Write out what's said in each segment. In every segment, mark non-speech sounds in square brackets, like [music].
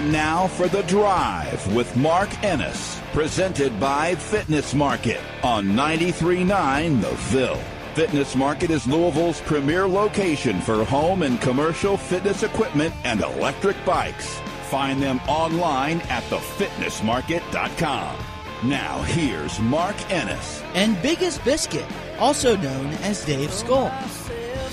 Time now for The Drive with Mark Ennis, presented by Fitness Market on 93.9 The Ville. Fitness Market is Louisville's premier location for home and commercial fitness equipment and electric bikes. Find them online at thefitnessmarket.com. Now, here's Mark Ennis. and Biggest Biscuit, also known as Dave Skull.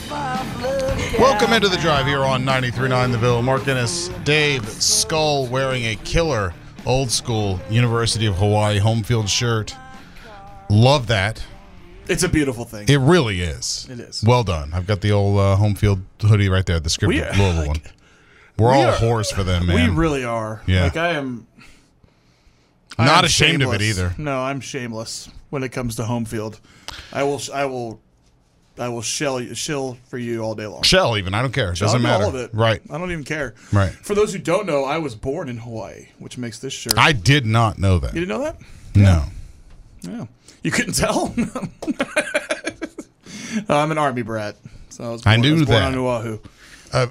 Welcome into the drive here on 93.9 The Ville. Mark Ennis, Dave Skull wearing a killer old school University of Hawaii home field shirt. Love that. It's a beautiful thing. It really is. It is. Well done. I've got the old uh, home field hoodie right there, the scripted We Louisville like, one. We're we all are- whores for them, man. We really are. Yeah. Like I am. I Not am ashamed of it either. No, I'm shameless when it comes to home field. I will. I will. I will shell shill for you all day long. Shell, even. I don't care. It doesn't matter. All of it. Right. I don't even care. Right. For those who don't know, I was born in Hawaii, which makes this shirt. I did not know that. you didn't know that? No. Yeah. You couldn't tell. [laughs] I'm an army brat. So I was I born, knew was born that. on Oahu. Uh,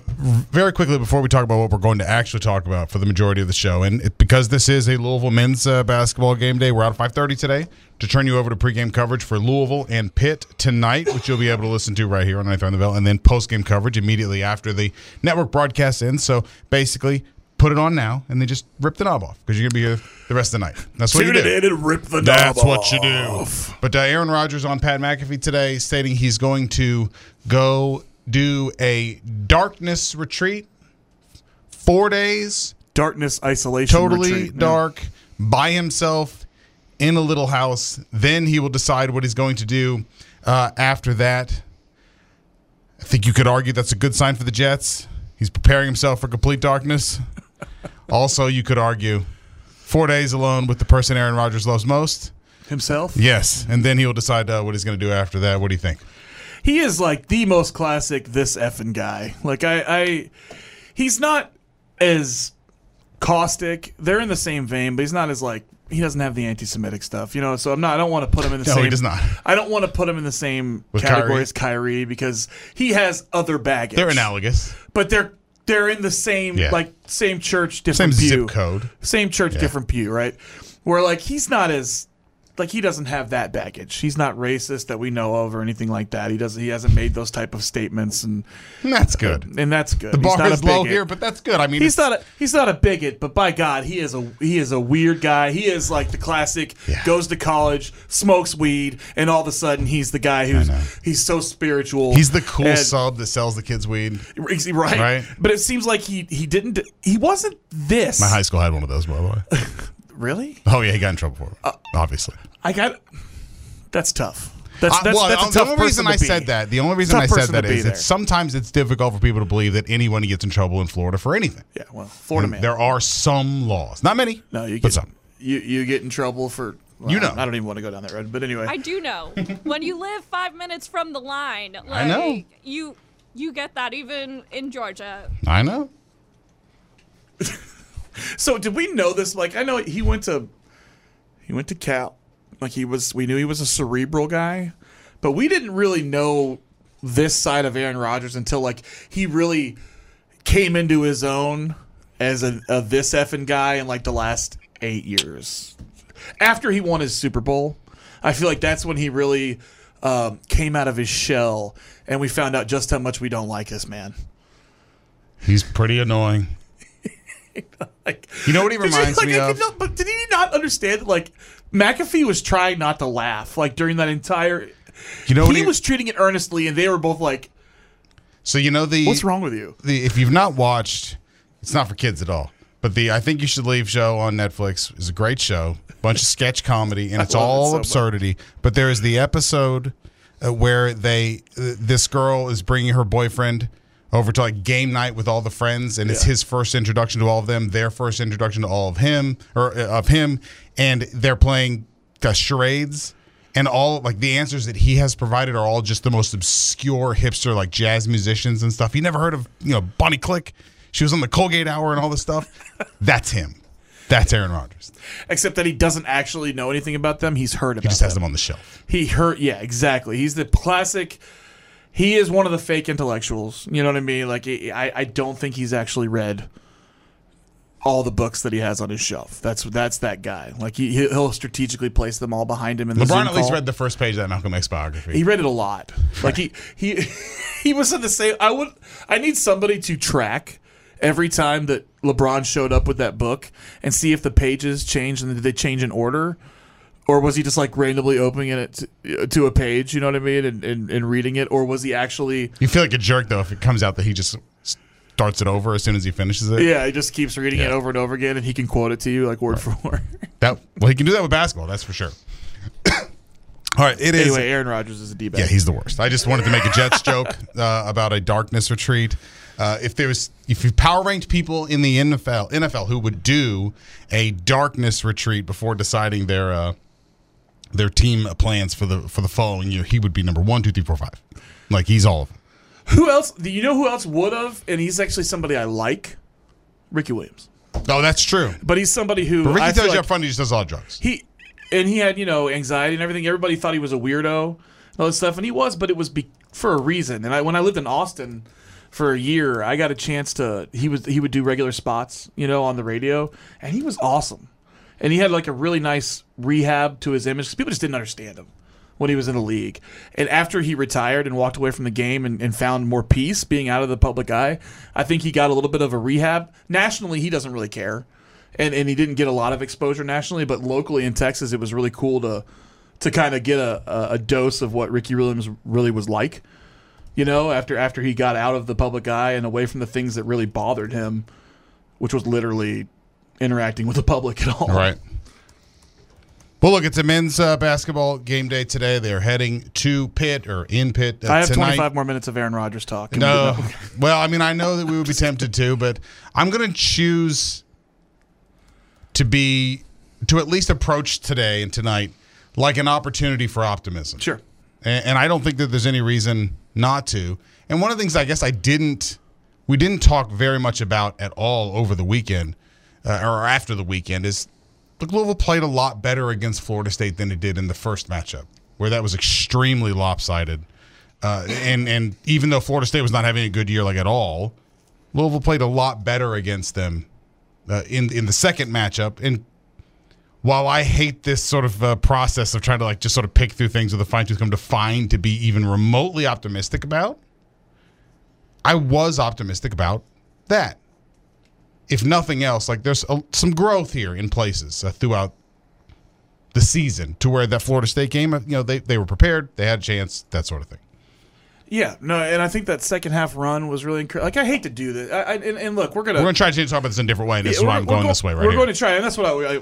very quickly before we talk about what we're going to actually talk about for the majority of the show, and it, because this is a Louisville men's uh, basketball game day, we're out at five thirty today to turn you over to pregame coverage for Louisville and Pitt tonight, which you'll be able to listen to right here on Ninth on the Bell, and then postgame coverage immediately after the network broadcast ends. So basically, put it on now and then just rip the knob off because you're gonna be here the rest of the night. That's what Tune you it do. in and rip the knob That's what you do. But uh, Aaron Rodgers on Pat McAfee today stating he's going to go do a darkness retreat, four days, Darkness isolation. totally retreat. Yeah. dark, by himself in a little house. Then he will decide what he's going to do uh, after that. I think you could argue that's a good sign for the Jets. He's preparing himself for complete darkness. [laughs] also, you could argue four days alone with the person Aaron Rodgers loves most. Himself. Yes, and then he'll decide uh, what he's going to do after that. What do you think? He is like the most classic this effing guy. Like I, I he's not as caustic. They're in the same vein, but he's not as like he doesn't have the anti-Semitic stuff, you know. So I'm not. I don't want to put him in the No, same. he does not. I don't want to put him in the same With category Kyrie? as Kyrie because he has other baggage. They're analogous. but they're they're in the same Yeah. like same church, Same different pew. zip code. Same church, different pew, right? Where like he's not as like he doesn't have that baggage. He's not racist that we know of or anything like that. He doesn't. He hasn't made those type of statements, and That's good. and that's good. The He's bar not is a low bigot. here, but that's good. I mean, He's not a he's not a bigot, but by God, he is a he is a weird guy. He is like the classic Yeah. goes to college, smokes weed, and all of a sudden he's the guy who's he's so spiritual. He's the cool and- sub that sells the kids weed. Right. Right. But it seems like he he didn't he wasn't this. My high school had one of those, by the way. [laughs] really? Oh yeah, he got in trouble for it. obviously. I got that's tough. That's Uh, that's, well, that's a the tough only reason person to I be. said that, the only reason Tough I said person that to be is there. that sometimes it's difficult for people to believe that anyone gets in trouble in Florida for anything. Yeah, well, Florida And man. There are some laws, not many. no, you but get some. you you get in trouble for well, You know. I don't even want to go down that road, but anyway. I do know. [laughs] when you live five minutes from the line, like, I know. You you get that even in Georgia. I know. [laughs] [laughs] So did we know this? Like I know he went to he went to Cal. Like he was we knew he was a cerebral guy, but we didn't really know this side of Aaron Rodgers until like he really came into his own as a, a this effing guy in like the last eight years. After he won his Super Bowl, I feel like that's when he really um, came out of his shell, and we found out just how much we don't like this man. He's pretty annoying. Like, You know what he reminds like, me of? not- but did he not understand? Like McAfee was trying not to laugh like during that entire. You know what he he- was treating it earnestly, and they were both like, So you know the "What's wrong with you?" the if you've not watched, it's not for kids at all. But the I think you should leave show on Netflix is a great show, bunch of sketch comedy, and [laughs] it's love it all so much. absurdity. But there is the episode uh, where they uh, this girl is bringing her boyfriend over to like game night with all the friends, and it's Yeah. his first introduction to all of them, their first introduction to all of him or uh, of him, and they're playing the charades. And all like the answers that he has provided are all just the most obscure hipster like jazz musicians and stuff. You never heard of you know Bonnie Click? She was on the Colgate Hour and all this stuff. [laughs] That's him. That's Aaron Rodgers. Except that he doesn't actually know anything about them. He's heard about them. He just has them. them on the shelf. He heard, yeah, exactly. He's the classic. He is one of the fake intellectuals. You know what I mean? Like, I, I don't think he's actually read all the books that he has on his shelf. That's that's that guy. Like, he he'll strategically place them all behind him. In the LeBron Zoom at least call. read the first page of that Malcolm X biography. He read it a lot. [laughs] Like he he [laughs] he was in the same. I would. I need somebody to track every time that LeBron showed up with that book and see if the pages changed and did they change in order, or was he just like randomly opening it to, to a page? You know what I mean, and, and and reading it, or was he actually? you feel like a jerk though if it comes out that he just starts it over as soon as he finishes it. Yeah, he just keeps reading it over and over again, and he can quote it to you like word for word. [laughs] That well, he can do that with basketball. That's for sure. [coughs] all right, it is. anyway, Aaron Rodgers is a d bag. Yeah, he's the worst. I just wanted to make a Jets joke [laughs] uh, about a darkness retreat. Uh, if there was, if you power ranked people in the NFL, NFL who would do a darkness retreat before deciding their uh, their team plans for the for the following year, he would be number one, two, three, four, five. Like he's all of them. Who else? Do you know who else would have? And he's actually somebody I like. Ricky Williams. Oh, that's true. But he's somebody who But Ricky I tells you like- up front he just does all drugs. he and he had you know anxiety and everything. Everybody thought he was a weirdo and all this stuff, and he was, but it was be, for a reason. And I when I lived in Austin for a year, I got a chance to he was he would do regular spots, you know, on the radio, and he was awesome. And he had like a really nice rehab to his image people just didn't understand him when he was in the league. And after he retired and walked away from the game and, and found more peace being out of the public eye, I think he got a little bit of a rehab. Nationally, he doesn't really care and and he didn't get a lot of exposure nationally, but locally in Texas, it was really cool to to kind of get a, a, a dose of what Ricky Williams really was like. You know, after after he got out of the public eye and away from the things that really bothered him, which was literally interacting with the public at all. Right. Well, look, it's a men's uh, basketball game day today. They're heading to Pitt or in Pitt uh, I have tonight. 25 more minutes of Aaron Rodgers talk. No. we- [laughs] well, I mean, I know that we would be tempted to, but I'm going to choose to be to at least approach today and tonight like an opportunity for optimism. Sure. And, and I don't think that there's any reason not to. And one of the things I guess I didn't we didn't talk very much about at all over the weekend uh, or after the weekend is look Louisville played a lot better against Florida State than it did in the first matchup, where that was extremely lopsided. Uh, and and even though Florida State was not having a good year like at all, Louisville played a lot better against them uh, in in the second matchup. And while I hate this sort of uh, process of trying to like just sort of pick through things with a fine tooth comb to find to be even remotely optimistic about, I was optimistic about that. If nothing else, like there's a, some growth here in places uh, throughout the season to where that Florida State game, uh, you know, they, they were prepared, they had a chance, that sort of thing. Yeah, no, and I think that second half run was really encouraging. Like, I hate to do this. I, I, and, and look, we're gonna We're going to try to talk about this in a different way, and this Yeah, is why I'm we're going this way right We're here. going to try, and that's what I, I,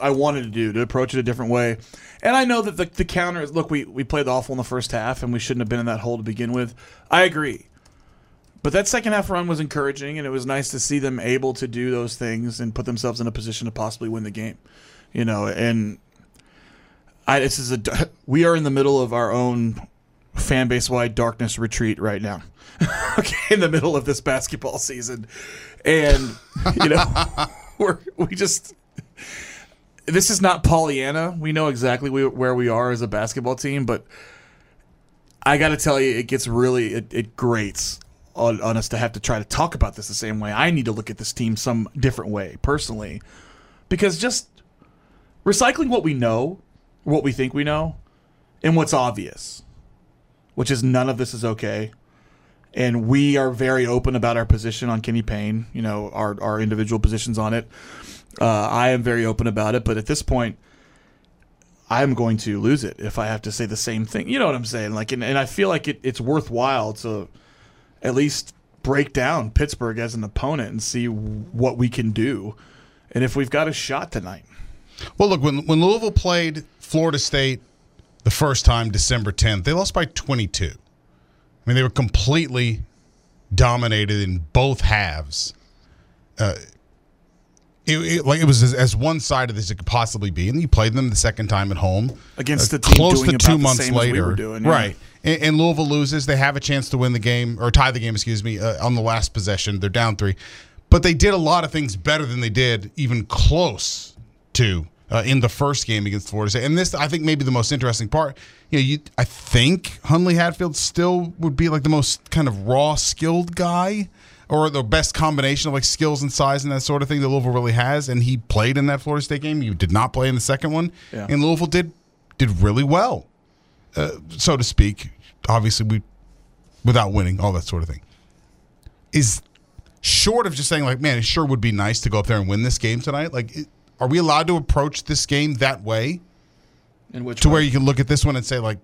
I wanted to do to approach it a different way. And I know that the, the counter is look, we we played awful in the first half, and we shouldn't have been in that hole to begin with. I agree, but that second half run was encouraging, and it was nice to see them able to do those things and put themselves in a position to possibly win the game. You know, and I this is a [laughs] we are in the middle of our own fan base wide darkness retreat right now. [laughs] okay, in the middle of this basketball season, and you know, [laughs] we're we just this is not Pollyanna. We know exactly we, where we are as a basketball team, but I got to tell you, it gets really it, it grates on, on us to have to try to talk about this the same way. I need to look at this team some different way personally, because just recycling what we know, what we think we know, and what's obvious, which is none of this is okay, and we are very open about our position on Kenny Payne. You know, our our individual positions on it. Uh, I am very open about it, but at this point, I'm going to lose it if I have to say the same thing. You know what I'm saying? Like, and, and I feel like it, it's worthwhile to at least break down Pittsburgh as an opponent and see what we can do, and if we've got a shot tonight. Well, look when when Louisville played Florida State the first time, December 10th, they lost by 22. I mean, they were completely dominated in both halves. Uh, it, it- like it was as, as one sided as it could possibly be, and you played them the second time at home Against uh, a team close doing to about two the months we later, were doing, yeah. right? And, and Louisville loses. They have a chance to win the game or tie the game, excuse me, uh, on the last possession. They're down three, but they did a lot of things better than they did even close to uh, in the first game against Florida State. And this, I think, maybe the most interesting part. You know, you I think Huntley-Hatfield still would be like the most kind of raw, skilled guy. Or the best combination of like skills and size and that sort of thing that Louisville really has, and he played in that Florida State game. You did not play in the second one, Yeah. and Louisville did did really well uh, so to speak. Obviously, we without winning, all that sort of thing. Is short of just saying like, man, it sure would be nice to go up there and win this game tonight. Like, it, are we allowed to approach this game that way In which to way? where you can look at this one and say like,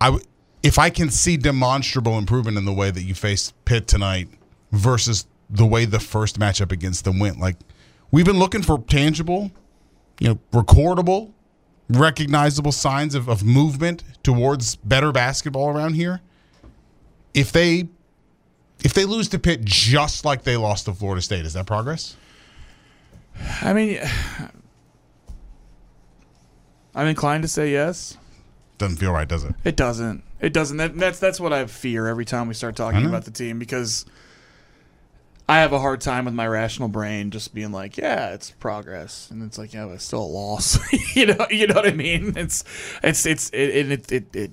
I w- if I can see demonstrable improvement in the way that you faced Pitt tonight versus the way the first matchup against them went, like we've been looking for tangible, you know, recordable, recognizable signs of, of movement towards better basketball around here. If they if they lose to Pitt just like they lost to Florida State, is that progress? I mean, I'm inclined to say yes. Doesn't feel right, does it? It doesn't. It doesn't. That, that's that's what I fear every time we start talking about the team because I have a hard time with my rational brain just being like, yeah, it's progress, and it's like, yeah, but it's still a loss. [laughs] you know, you know what I mean? It's it's it's it it, it it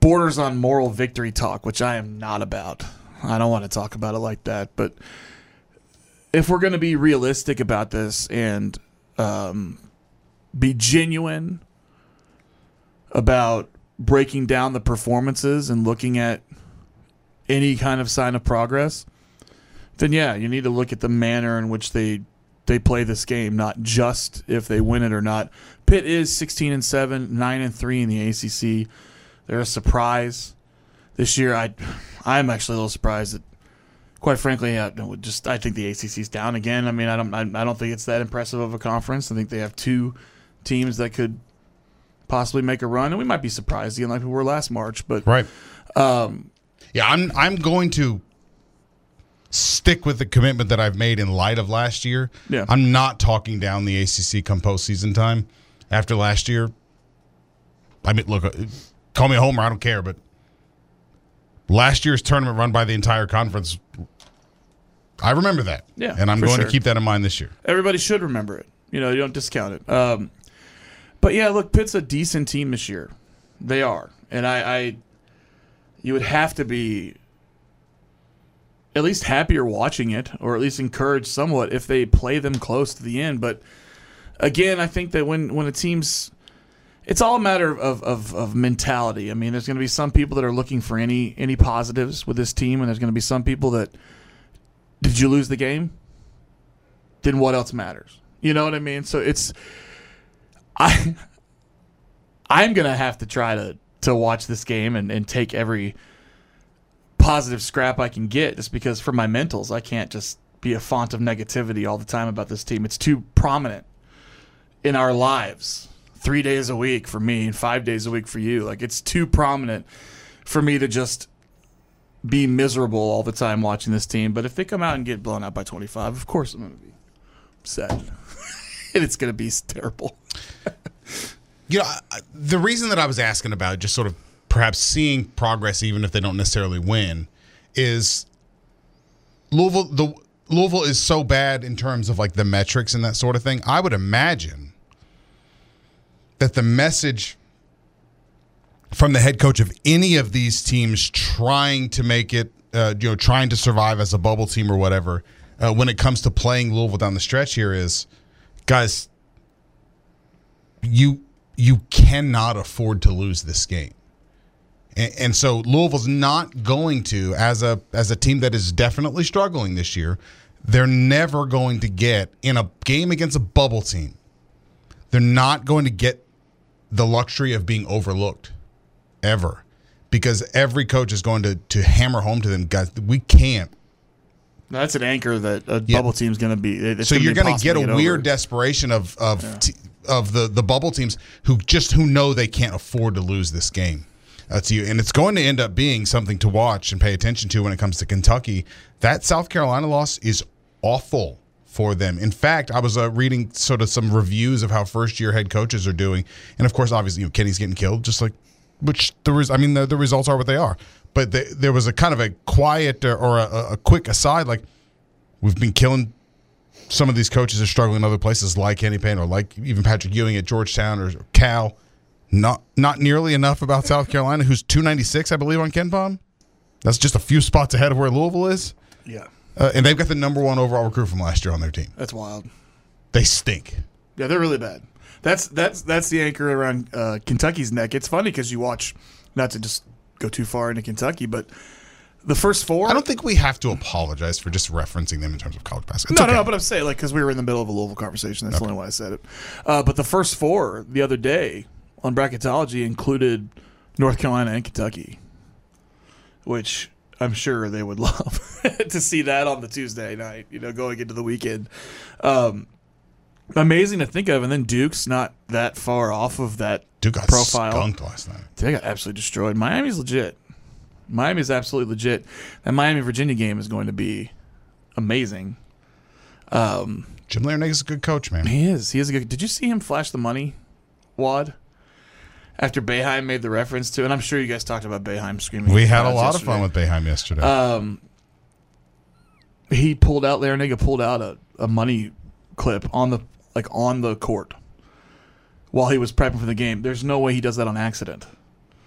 borders on moral victory talk, which I am not about. I don't want to talk about it like that, but if we're going to be realistic about this and um, be genuine about breaking down the performances and looking at any kind of sign of progress, then yeah, you need to look at the manner in which they they play this game, not just if they win it or not. Pitt is 16 and 7, 9 and 3 in the ACC. They're a surprise this year. I I'm actually a little surprised that quite frankly, I just I think the ACC's down again. I mean, I don't I, I don't think it's that impressive of a conference. I think they have two teams that could possibly make a run, and we might be surprised again, like we were last March. But Right. Um, yeah, I'm I'm going to stick with the commitment that I've made in light of last year. Yeah. I'm not talking down the ACC come postseason time after last year. I mean, look, uh, call me a homer, I don't care, but last year's tournament run by the entire conference, I remember that. Yeah, and I'm going sure. to keep that in mind this year. everybody should remember it. You know, you don't discount it. Um, but yeah, look, Pitt's a decent team this year. They are, and I, I, you would have to be at least happier watching it, or at least encouraged somewhat if they play them close to the end. But again, I think that when when a team's it's all a matter of, of, of mentality. I mean, there's going to be some people that are looking for any any positives with this team, and there's going to be some people that did you lose the game? Then what else matters? You know what I mean? So it's I [laughs] I'm gonna have to try to to watch this game and, and take every positive scrap I can get just because for my mentals I can't just be a font of negativity all the time about this team. It's too prominent in our lives. Three days a week for me and five days a week for you. Like it's too prominent for me to just be miserable all the time watching this team. But if they come out and get blown out by 25, of course I'm going to be upset. [laughs] and it's going to be terrible. [laughs] You know, the reason that I was asking about just sort of perhaps seeing progress, even if they don't necessarily win, is Louisville. The Louisville is so bad in terms of like the metrics and that sort of thing. I would imagine that the message from the head coach of any of these teams trying to make it, uh, you know, trying to survive as a bubble team or whatever, uh, when it comes to playing Louisville down the stretch here is, guys, you you cannot afford to lose this game. And, and so Louisville's not going to, as a as a team that is definitely struggling this year, they're never going to get in a game against a bubble team. They're not going to get the luxury of being overlooked ever because every coach is going to to hammer home to them guys we can't That's an anchor that a Yeah. bubble team's going to be. so you're going to get a impossible weird over. desperation of of t- of the the bubble teams who just who know they can't afford to lose this game to you, and it's going to end up being something to watch and pay attention to when it comes to Kentucky. That South Carolina loss is awful for them. In fact, I was uh, reading sort of some reviews of how first year head coaches are doing, and of course, obviously, you know, Kenny's getting killed, just like which the res- I mean, the, the results are what they are. But the, there was a kind of a quiet uh, or a, a quick aside, like we've been killing some of these coaches are struggling in other places like Kenny Payne or like even Patrick Ewing at Georgetown or Cal. Not not nearly enough about South Carolina, who's 296, I believe, on KenPom. That's just a few spots ahead of where Louisville is. Yeah, Uh, and they've got the number one overall recruit from last year on their team. that's wild. They stink. Yeah, they're really bad. That's that's that's the anchor around uh, Kentucky's neck. It's funny because you watch, not to just go too far into Kentucky, but the first four. I don't think we have to apologize for just referencing them in terms of college basketball. No, okay. no, no. But I'm saying like because we were in the middle of a Louisville conversation. That's the only why I said it. Uh, but the first four the other day on bracketology included North Carolina and Kentucky, which I'm sure they would [laughs] love to see that on the Tuesday night. You know, going into the weekend. Um, amazing to think of, and then Duke's not that far off of that Duke got profile. skunked last night. They got absolutely destroyed. Miami's legit. Miami's absolutely legit. That Miami Virginia game is going to be amazing. Jim Larranaga a good coach, man. He is. He is a good. Did you see him flash the money, Wad? After Boeheim made the reference to, and I'm sure you guys talked about Boeheim screaming. We had a lot of fun with Boeheim yesterday. Um, he pulled out Larranaga pulled out a, a money clip on the like on the court while he was prepping for the game. There's no way he does that on accident.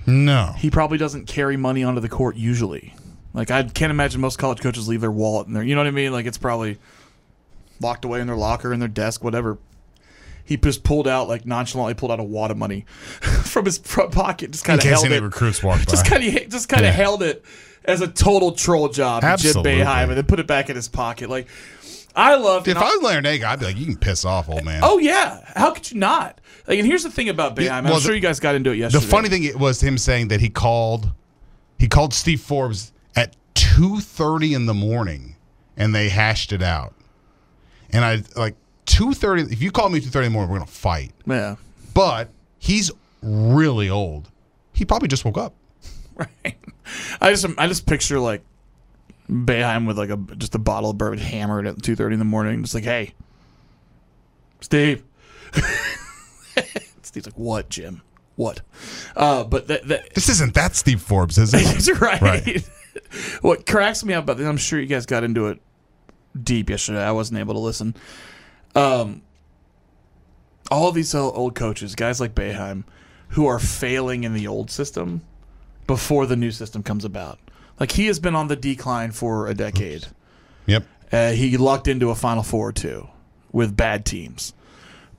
no. He probably doesn't carry money onto the court usually. Like I can't imagine most college coaches leave their wallet in there. You know what I mean? Like it's probably locked away in their locker, in their desk, whatever. He just pulled out like nonchalantly pulled out a wad of money [laughs] from his front pocket, just kind of held any it. recruits walk [laughs] by. Just kind of just kind of Yeah. held it as a total troll job, to Jim Absolutely. And then put it back in his pocket. Like I love. if I was Larranaga, I'd be like, you can piss off, old man. oh yeah, how could you not? Like, and here's the thing about Boeheim. Yeah, I'm well, sure the- you guys got into it yesterday. The funny thing was him saying that he called he called Steve Forbes at two thirty in the morning and they hashed it out. And I like two thirty if you call me two thirty in the morning, we're gonna fight. yeah. But he's really old. He probably just woke up. [laughs] Right. I just I just picture like Boeheim with like a just a bottle of bourbon hammered at two thirty in the morning, just like, hey, Steve. [laughs] Steve's like, what, Jim? What? Uh, but that that This isn't that Steve Forbes, is it? [laughs] right. Right. what cracks me up about this, I'm sure you guys got into it deep yesterday. I wasn't able to listen. Um, all these old coaches, guys like Boeheim, who are failing in the old system before the new system comes about. Like he has been on the decline for a decade. yep. Uh, he lucked into a Final Four or two with bad teams,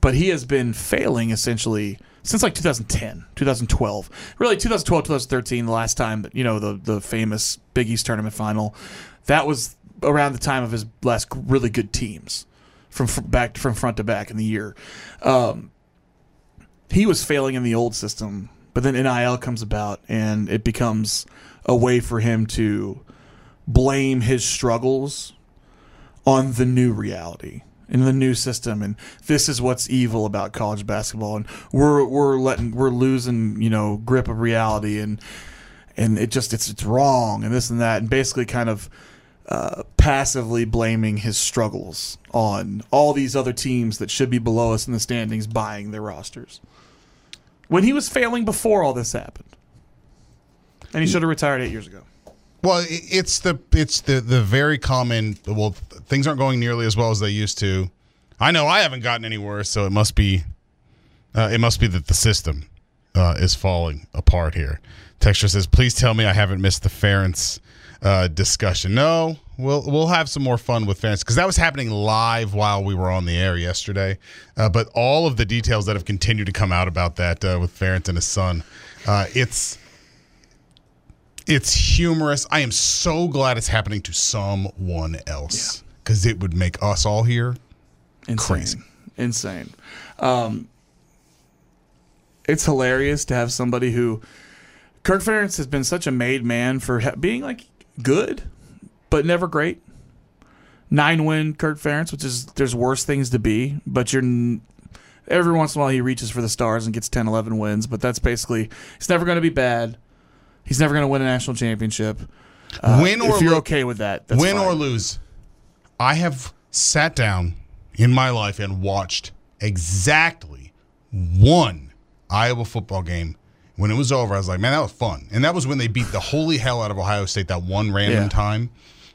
but he has been failing essentially since like 2010, 2012. Really, 2012, 2013, the last time that you know the the famous Big East tournament final. That was around the time of his last really good teams from fr- back from front to back in the year. Um, he was failing in the old system, but then NIL comes about and it becomes a way for him to blame his struggles on the new reality in the new system and this is what's evil about college basketball and we're we're letting we're losing you know grip of reality and and it just it's it's wrong and this and that and basically kind of uh, passively blaming his struggles on all these other teams that should be below us in the standings buying their rosters when he was failing before all this happened and he should have retired eight years ago Well, it's the it's the the very common. Well, things aren't going nearly as well as they used to. I know I haven't gotten any worse, so it must be uh, it must be that the system uh, is falling apart here. Texture says, "Please tell me I haven't missed the Ferentz uh, discussion." No, we'll we'll have some more fun with Ferentz because that was happening live while we were on the air yesterday. Uh, but all of the details that have continued to come out about that uh, with Ferentz and his son, uh, it's It's humorous. I am so glad it's happening to someone else because it would make us all here Insane. Crazy. Insane. Um, it's hilarious to have somebody who Kirk Ferentz has been such a made man for being like good, but never great. Nine win Kirk Ferentz, which is there's worse things to be, but you're every once in a while he reaches for the stars and gets 10, 11 wins, but that's basically he's never going to be bad. He's never going to win a national championship. Uh, Win or if you're okay with that, win fine. or lose. I have sat down in my life and watched exactly one Iowa football game. When it was over, I was like, man, that was fun. And that was when they beat the holy hell out of Ohio State that one random Yeah. time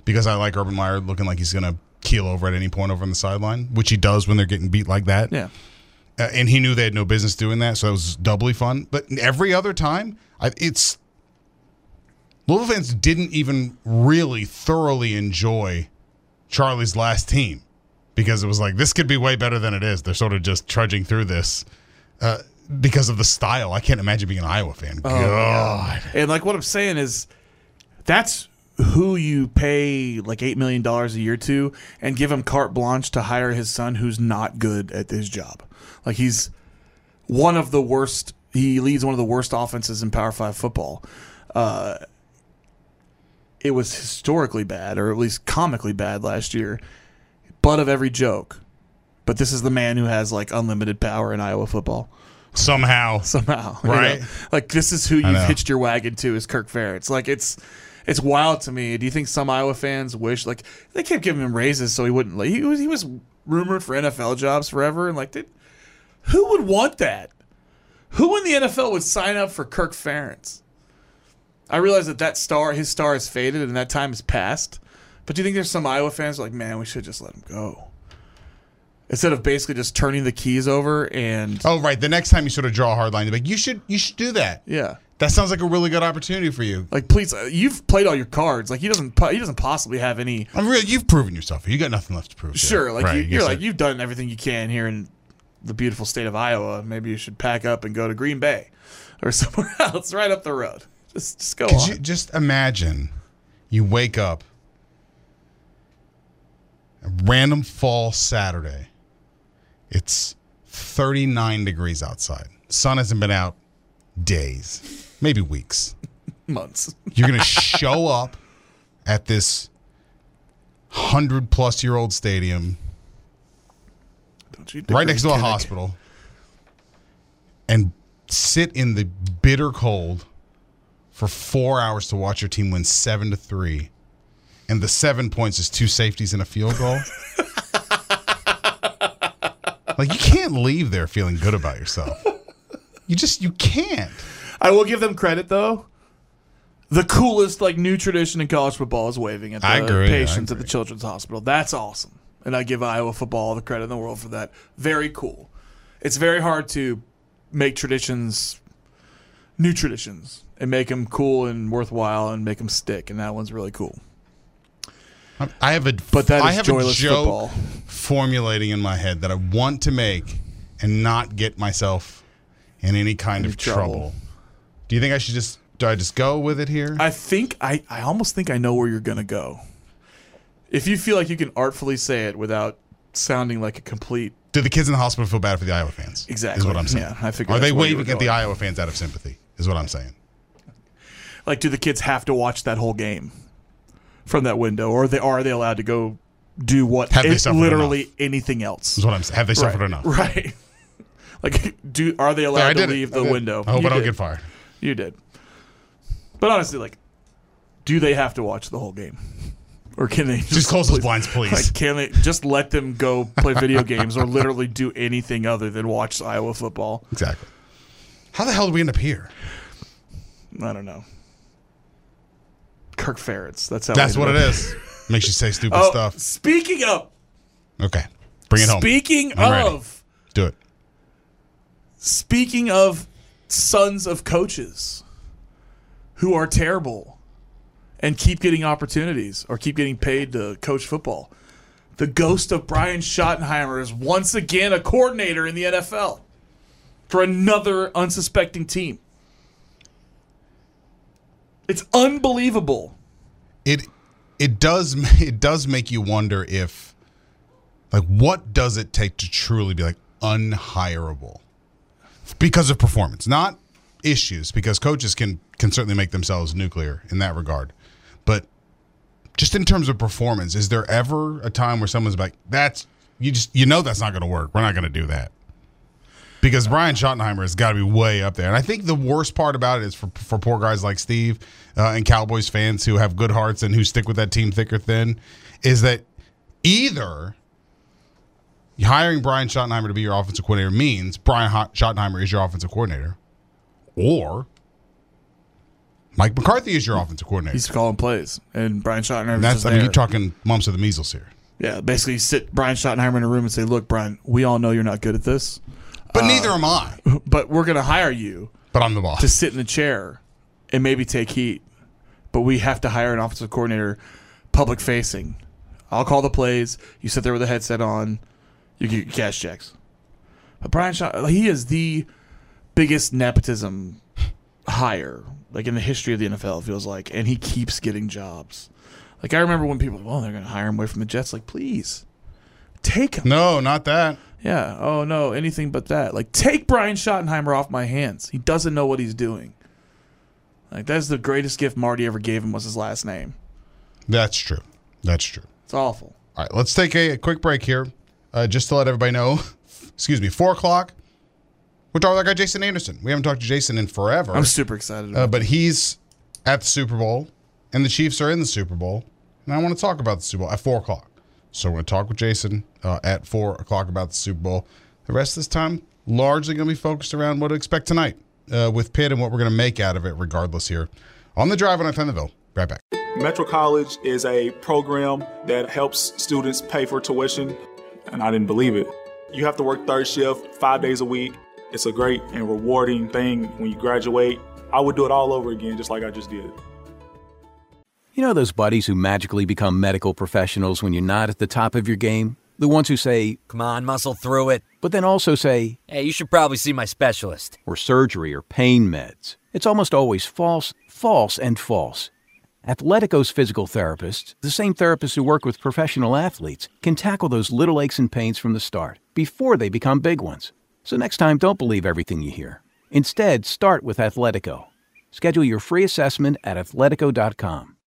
because I like Urban Meyer looking like he's going to keel over at any point over on the sideline, which he does when they're getting beat like that. Yeah. Uh, and he knew they had no business doing that, so that was doubly fun. But every other time, I, it's Louisville fans didn't even really thoroughly enjoy Charlie's last team because it was like this could be way better than it is. They're sort of just trudging through this uh, because of the style. I can't imagine being an Iowa fan. Oh, God. And like what I'm saying is that's who you pay like eight million dollars a year to and give him carte blanche to hire his son who's not good at his job. Like he's one of the worst he leads one of the worst offenses in Power Five football. Uh it was historically bad, or at least comically bad last year. Butt of every joke. But this is the man who has like unlimited power in Iowa football Somehow, somehow, [laughs] you Right. know? Like this is who you've hitched your wagon to is Kirk Ferentz. Like it's it's wild to me. Do you think some Iowa fans wish like they kept giving him raises so he wouldn't like he was he was rumored for NFL jobs forever and like did, who would want that? Who in the NFL would sign up for Kirk Ferentz? I realize that that star his star has faded and that time has passed. But do you think there's some Iowa fans like, man, we should just let him go? Instead of basically just turning the keys over and oh right. The next time you sort of draw a hard line, you're like, you should you should do that. yeah. That sounds like a really good opportunity for you. Like, please, uh, you've played all your cards. Like, he doesn't. po- He doesn't possibly have any. I'm real. You've proven yourself. You got nothing left to prove. yet. Sure, like Right, you, you're like you've done everything you can here in the beautiful state of Iowa. Maybe you should pack up and go to Green Bay or [laughs] somewhere else, right up the road. Just, just go Could on. you just imagine you wake up a random fall Saturday. It's 39 degrees outside. Sun hasn't been out days, maybe weeks. [laughs] Months. You're going to show up at this 100 plus year old stadium Don't you? right next to a hospital and sit in the bitter cold for four hours to watch your team win seven to three, and the seven points is two safeties and a field goal. [laughs] like you can't leave there feeling good about yourself. You just you can't. I will give them credit though. The coolest like new tradition in college football is waving at the I agree, I patients at the. Children's Hospital. That's awesome, and I give Iowa football all the credit in the world for that. Very cool. It's very hard to make traditions new traditions and make them cool and worthwhile and make them stick, and that one's really cool. I have a But that I is have joyless a joke football. formulating in my head that I want to make and not get myself in any kind of trouble. trouble. Do you think I should just do I just go with it here? I think I, I almost think I know where you're gonna go. If you feel like you can artfully say it without sounding like a complete Do the kids in the hospital feel bad for the Iowa fans? Exactly. Is what I'm saying. Yeah, I figured Are they that's where you waving at the. Iowa fans out of sympathy? Is what I'm saying. like do the kids have to watch that whole game from that window or they are they allowed to go do what Have they suffered literally enough? anything else Is what I'm saying. Have they suffered right, enough? right [laughs] like do are they allowed to did it. leave the window I hope you I don't did. get fired. you did but honestly like do they have to watch the whole game or can they just, Just close those blinds, please. like can they just let them go play video games or literally do anything other than watch iowa football Exactly. How the hell did we end up here? i don't know kirk ferentz that's how That's what it is. Makes you say stupid [laughs] oh, stuff. speaking of Okay. Bring it home. Speaking I'm ready. of, Do it. speaking of sons of coaches who are terrible and keep getting opportunities or keep getting paid to coach football, the ghost of Brian Schottenheimer is once again a coordinator in the NFL for another unsuspecting team. It's unbelievable. it it does it does make you wonder if like what does it take to truly be like unhireable because of performance not issues because coaches can can certainly make themselves nuclear in that regard. But just in terms of performance is there ever a time where someone's like that's you just you know that's not going to work. We're not going to do that because Brian Schottenheimer has got to be way up there. And I think the worst part about it is for, for poor guys like Steve uh, and Cowboys fans who have good hearts and who stick with that team thick or thin is that either hiring Brian Schottenheimer to be your offensive coordinator means Brian Schottenheimer is your offensive coordinator, or Mike McCarthy is your offensive coordinator. He's calling plays, and Brian Schottenheimer. And that's I mean there. you're talking mumps of the measles here. Yeah, basically sit Brian Schottenheimer in a room and say, "Look, Brian, we all know you're not good at this, But neither am I. Uh, [laughs] but we're going to hire you But I'm the boss. to sit in the chair and maybe take heat. But we have to hire an offensive coordinator, public facing. I'll call the plays. You sit there with a headset on. You get your cash checks. But Brian Shaw, he is the biggest nepotism hire like in the history of the NFL. It feels like, and he keeps getting jobs. Like I remember when people, well, they're going to hire him away from the Jets. Like, please take him. no, not that. Yeah. Oh no, anything but that. Like take Brian Schottenheimer off my hands. He doesn't know what he's doing. Like that's the greatest gift Marty ever gave him was his last name. That's true. That's true. It's awful. All right, let's take a, a quick break here, uh, just to let everybody know. [laughs] Excuse me, four o'clock. We're talking with our guy Jason Anderson. We haven't talked to Jason in forever, I'm super excited. uh, but he's at the Super Bowl, and the Chiefs are in the Super Bowl, and I want to talk about the Super Bowl at four o'clock. So we're going to talk with Jason uh, at four o'clock about the Super Bowl. The rest of this time, largely going to be focused around what to expect tonight uh, with Pitt and what we're going to make out of it, regardless. Here on the drive on I the Ville. Right back. Metro College is a program that helps students pay for tuition, and I didn't believe it. You have to work third shift five days a week. It's a great and rewarding thing when you graduate. I would do it all over again, just like I just did. You know those buddies who magically become medical professionals when you're not at the top of your game? The ones who say, Come on, muscle through it. but then also say, Hey, you should probably see my specialist. or surgery or pain meds. It's almost always false, false, and false. Athletico's physical therapists, the same therapists who work with professional athletes, can tackle those little aches and pains from the start, before they become big ones. So next time, don't believe everything you hear. Instead, start with Athletico. Schedule your free assessment at athletico.com.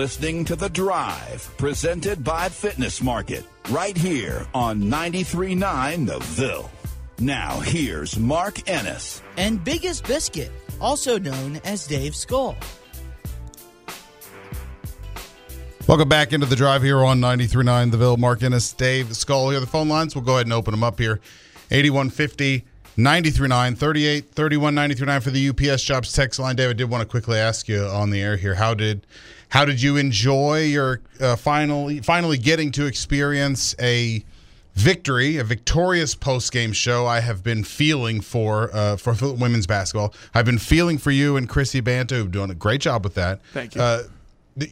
listening to The Drive, presented by Fitness Market, right here on 93.9 The Ville. Now, here's Mark Ennis. And Biggest Biscuit, also known as Dave Skull. Welcome back into the drive here on 93.9 The Ville. Mark Ennis, Dave Skull here. The phone lines, we'll go ahead and open them up here. 8150 939 38 31 939 for the UPS jobs text line. David, did want to quickly ask you on the air here. How did how did you enjoy your uh, finally finally getting to experience a victory, a victorious post game show? I have been feeling for uh, for women's basketball. I've been feeling for you and Chrissy Banta, who've done a great job with that. Thank you. Uh,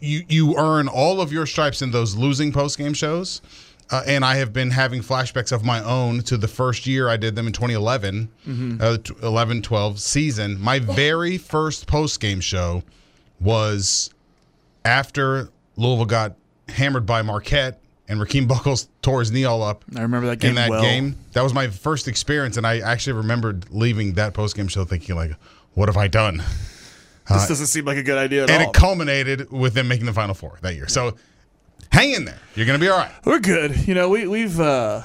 you you earn all of your stripes in those losing post game shows. Uh, and I have been having flashbacks of my own to the first year I did them in 2011, uh, 11 12 season. My very first post game show was after Louisville got hammered by Marquette and Rakeem [laughs] Buckles tore his knee all up I remember that game in that well. game. That was my first experience, and I actually remembered leaving that post game show thinking like, "What have I done?" This doesn't seem like a good idea at and all. it culminated with them making the Final Four that year. So hang in there. You're gonna be all right. We're good. You know, we we've uh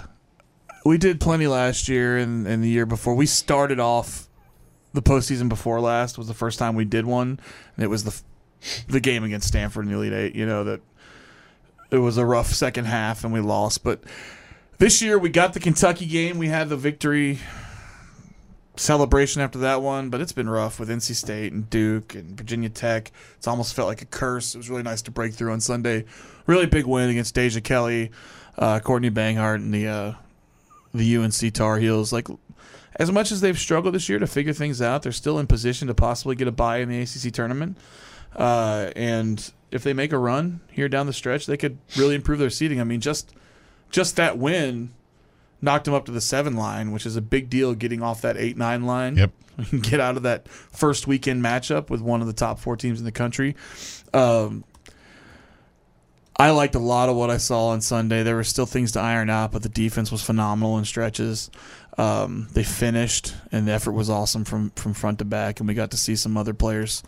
we did plenty last year and, and the year before. We started off the postseason before last was the first time we did one, and it was the the game against Stanford in the Elite Eight. You know that it was a rough second half and we lost, but this year we got the Kentucky game. We had the victory celebration after that one, but it's been rough with NC State and Duke and Virginia Tech. It's almost felt like a curse. It was really nice to break through on Sunday. Really big win against Deja Kelly, uh, Courtney Banghart, and the uh, the UNC Tar Heels. Like as much as they've struggled this year to figure things out, they're still in position to possibly get a bye in the ACC tournament. Uh, and if they make a run here down the stretch, they could really improve their seeding. I mean, just just that win knocked them up to the seven line, which is a big deal. Getting off that eight nine line, Yep. [laughs] get out of that first weekend matchup with one of the top four teams in the country. Um, I liked a lot of what I saw on Sunday. There were still things to iron out, but the defense was phenomenal in stretches. Um, they finished, and the effort was awesome from from front to back, and we got to see some other players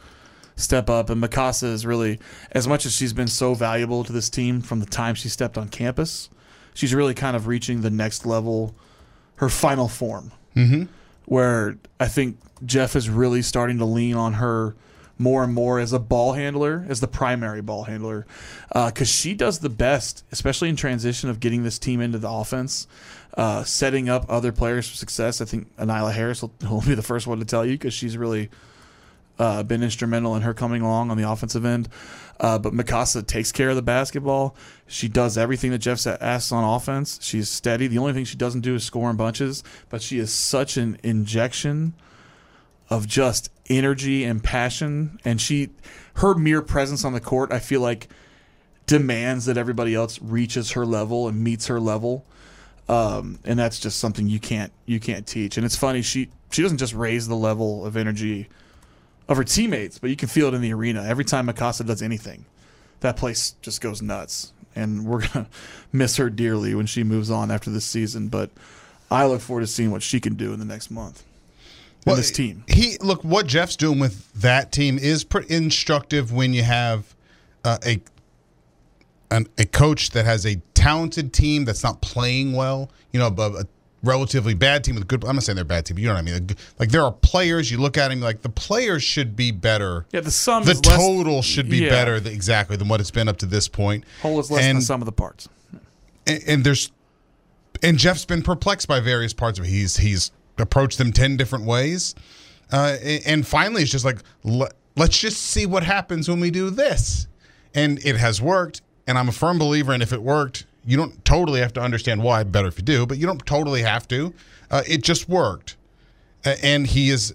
step up. And Mykasa is really, as much as she's been so valuable to this team from the time she stepped on campus, she's really kind of reaching the next level, her final form Mm-hmm. where I think Jeff is really starting to lean on her more and more as a ball handler, as the primary ball handler, because she does the best, especially in transition of getting this team into the offense, uh, setting up other players for success. I think Nyla Harris will, [laughs] will be the first one to tell you because she's really uh, been instrumental in her coming along on the offensive end. Uh, but Mykasa takes care of the basketball. She does everything that Jeff asks on offense. She's steady. The only thing she doesn't do is score in bunches, but she is such an injection of just energy and passion. And she, her mere presence on the court, I feel like demands that everybody else reaches her level and meets her level. Um, and that's just something you can't you can't teach. And it's funny she she doesn't just raise the level of energy of her teammates, but you can feel it in the arena. Every time Mykasa does anything, that place just goes nuts. And we're [laughs] gonna miss her dearly when she moves on after this season. But I look forward to seeing what she can do in the next month. Well, this team. He look what Jeff's doing with that team is pretty instructive when you have uh, a an, a coach that has a talented team that's not playing well. You know, a relatively bad team with good. I'm not saying they're a bad team. But you know what I mean? Like, like there are players you look at and like the players should be better. Yeah, the sum The is less- total should be yeah. better th- exactly than what it's been up to this point. Whole is less than And- the sum of the parts. and, and there's and Jeff's been perplexed by various parts of it. He's he's approached them ten different ways, uh, and, and finally it's just like let, let's just see what happens when we do this, and it has worked. And I'm a firm believer and if it worked, you don't totally have to understand why. Better if you do, but you don't totally have to. Uh, it just worked, and he is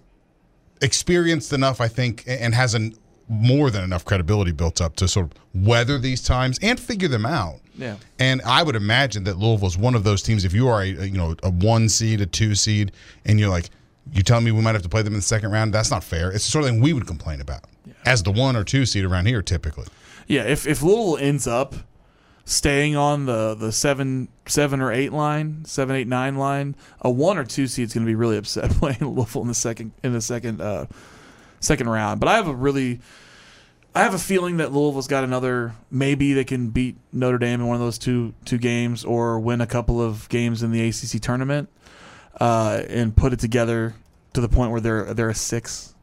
experienced enough, I think, and has an more than enough credibility built up to sort of weather these times and figure them out. Yeah. And I would imagine that Louisville is one of those teams. If you are a, a, you know a one seed, a two seed, and you're like, you tell me we might have to play them in the second round. That's not fair. It's the sort of thing we would complain about as the one or two seed around here typically. Yeah, if if Louisville ends up staying on the the seven seven or eight line, seven eight nine line, a one or two seed's going to be really upset [laughs] playing Louisville in the second in the second uh, second round. But I have a really I have a feeling that Louisville's got another. Maybe they can beat Notre Dame in one of those two two games, or win a couple of games in the ACC tournament, uh, and put it together to the point where they're they're a six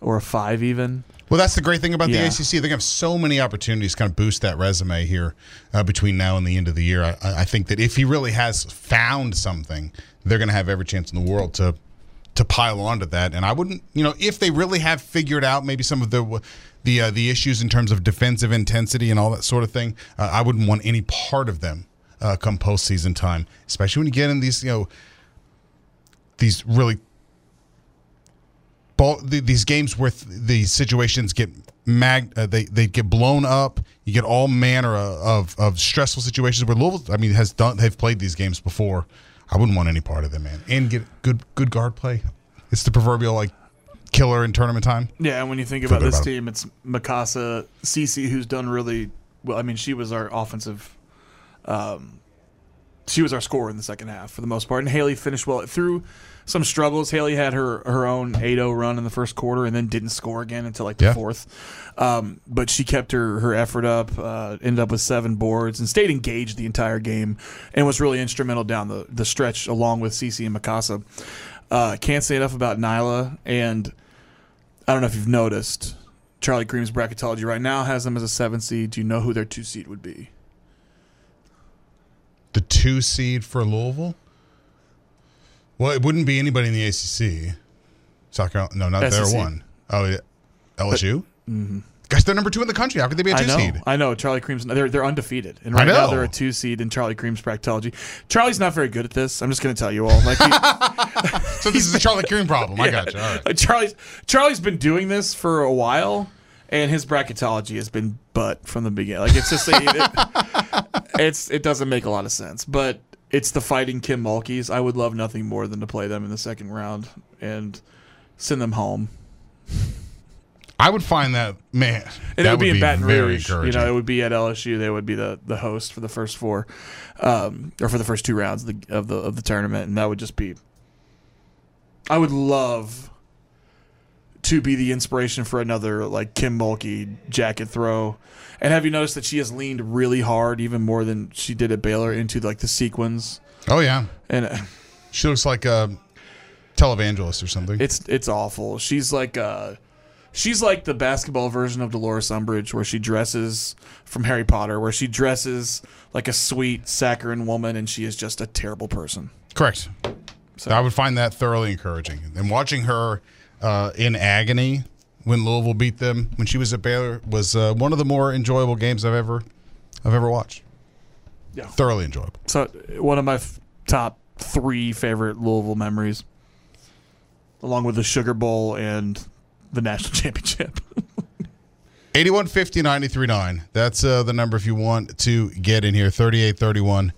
or a five even. Well, that's the great thing about Yeah. the ACC. They're going to have so many opportunities to kind of boost that resume here uh, between now and the end of the year. I, I think that if he really has found something, they're going to have every chance in the world to to pile onto that. And I wouldn't, you know, if they really have figured out maybe some of the the uh, the issues in terms of defensive intensity and all that sort of thing, uh, I wouldn't want any part of them uh, come postseason time, especially when you get in these, you know, these really ball the, these games where th- these situations get mag uh, they they get blown up. You get all manner of, of stressful situations where Louisville I mean has done they've played these games before. I wouldn't want any part of them man. And get good good guard play. It's the proverbial like killer in tournament time. Yeah, and when you think about this about team, it's Mykasa, Cece, who's done really well. I mean, she was our offensive. Um, she was our scorer in the second half for the most part, and Haley finished well through some struggles. Haley had her her own 8-0 run in the first quarter, and then didn't score again until like the Yeah. fourth. Um, but she kept her her effort up, uh, ended up with seven boards, and stayed engaged the entire game, and was really instrumental down the the stretch along with Cece and Mykasa. Uh, can't say enough about Nyla and. I don't know if you've noticed. Charlie Creme's bracketology right now has them as a seven seed. Do you know who their two seed would be? the two seed for Louisville well it wouldn't be anybody in the ACC South Carolina no not SEC. their one oh yeah. LSU Gosh, they're number two in the country. How could they be a two know. seed? I know. Charlie Creme's they're they're undefeated, and right now they're a two seed in Charlie Creme's bracketology. Charlie's not very good at this. I'm just going to tell you all. Like he, [laughs] So this is a Charlie Creme problem. I got you. Right. Charlie's Charlie's been doing this for a while, and his bracketology has been butt from the beginning. Like it's just it, [laughs] it's it doesn't make a lot of sense, but it's the fighting Kim Mulkeys. I would love nothing more than to play them in the second round and send them home. I would find that man. And that it would be in Baton Rouge. You know, it would be at LSU. They would be the, the host for the first four, um, or for the first two rounds of the, of the of the tournament, and that would just be. I would love to be the inspiration for another like Kim Mulkey jacket throw. And have you noticed that she has leaned really hard, even more than she did at Baylor, into like the sequins? oh yeah, And uh, she looks like a televangelist or something. It's it's awful. She's like uh she's like the basketball version of Dolores Umbridge where she dresses from Harry Potter where she dresses like a sweet saccharine woman and she is just a terrible person. Correct. So I would find that thoroughly encouraging. And watching her uh, in agony when Louisville beat them when she was at Baylor was uh, one of the more enjoyable games I've ever I've ever watched. Yeah. Thoroughly enjoyable. So one of my f- top 3 favorite Louisville memories along with the Sugar Bowl and the national [laughs] championship. 8150 939. That's uh, the number if you want to get in here. 3831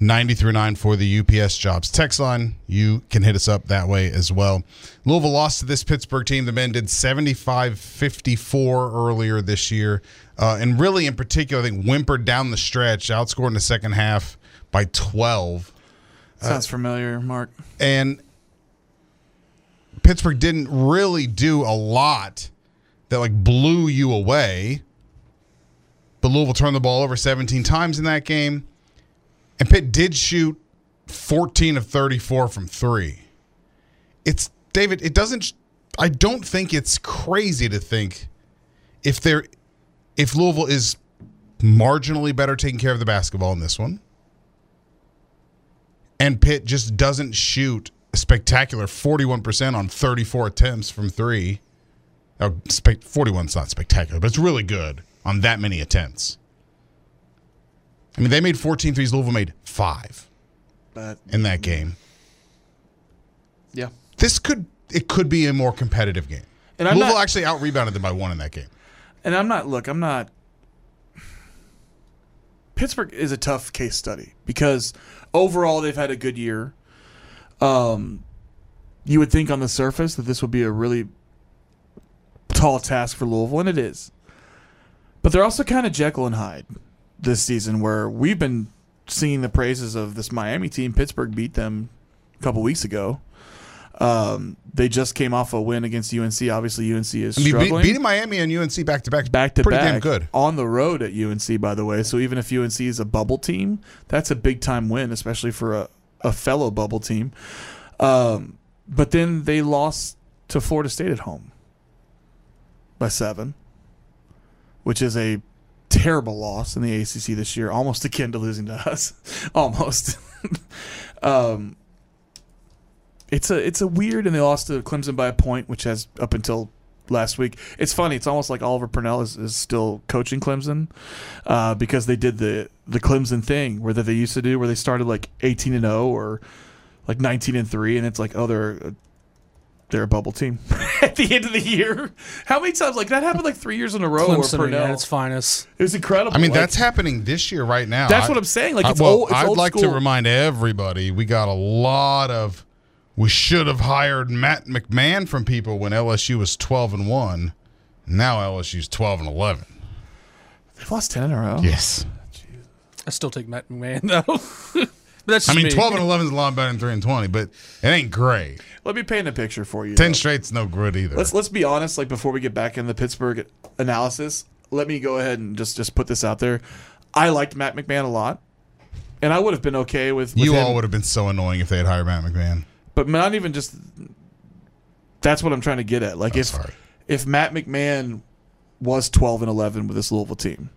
939 for the UPS jobs. Text line, you can hit us up that way as well. Louisville lost to this Pittsburgh team. The men did 75 54 earlier this year. Uh, and really, in particular, I think whimpered down the stretch, outscored in the second half by 12. Sounds familiar, Mark. And Pittsburgh didn't really do a lot that like blew you away. But Louisville turned the ball over 17 times in that game. And Pitt did shoot 14 of 34 from three. It's David, it doesn't I don't think it's crazy to think if they're if Louisville is marginally better taking care of the basketball in this one and Pitt just doesn't shoot spectacular 41% on 34 attempts from three. Oh, spe- 41's not spectacular, but it's really good on that many attempts. I mean, they made 14 threes. Louisville made five But in that game. yeah. This could it could be a more competitive game. And I'm Louisville not- actually out rebounded them by one in that game. And I'm not look, I'm not Pittsburgh is a tough case study because overall they've had a good year. Um you would think on the surface that this would be a really tall task for Louisville, and it is. But they're also kind of Jekyll and Hyde this season, where we've been singing the praises of this Miami team. Pittsburgh beat them a couple weeks ago. Um, they just came off a win against UNC. Obviously, UNC is I mean, struggling beating Miami and UNC back to back, back to pretty back damn good. on the road at UNC. By the way, so even if UNC is a bubble team, that's a big time win, especially for a, a fellow bubble team. Um, but then they lost to Florida State at home by seven, which is a terrible loss in the ACC this year, almost akin to losing to us, [laughs] almost. [laughs] um, it's a it's a weird, and they lost to Clemson by a point, which has up until last week. It's funny. It's almost like Oliver Purnell is, is still coaching Clemson uh, because they did the the Clemson thing where that they used to do, where they started like eighteen and zero or like nineteen and three, and it's like oh they're they're a bubble team [laughs] at the end of the year. How many times like that happened like three years in a row? where Clemson Purnell, at its finest. it was incredible. I mean, Like, that's happening this year right now. That's I- what I'm saying. Like, I, well, old, it's I'd old like to remind everybody we got a lot of we should have hired Matt McMahon from people when LSU was 12 and one. Now LSU's 12 and 11. they've lost ten in a row. Yes, I still take Matt McMahon though. [laughs] but that's I mean me. 12 and 11 is a lot better than 3 and 20, but it ain't great. Let me paint a picture for you. 10 though. straight's no good either. Let's let's be honest. Like before we get back in the Pittsburgh analysis, let me go ahead and just just put this out there. I liked Matt McMahon a lot, and I would have been okay with, with you him, all would have been so annoying if they had hired Matt McMahon. but not even just. That's what I'm trying to get at. Like Oh, if sorry. if Matt McMahon was 12 and 11 with this Louisville team,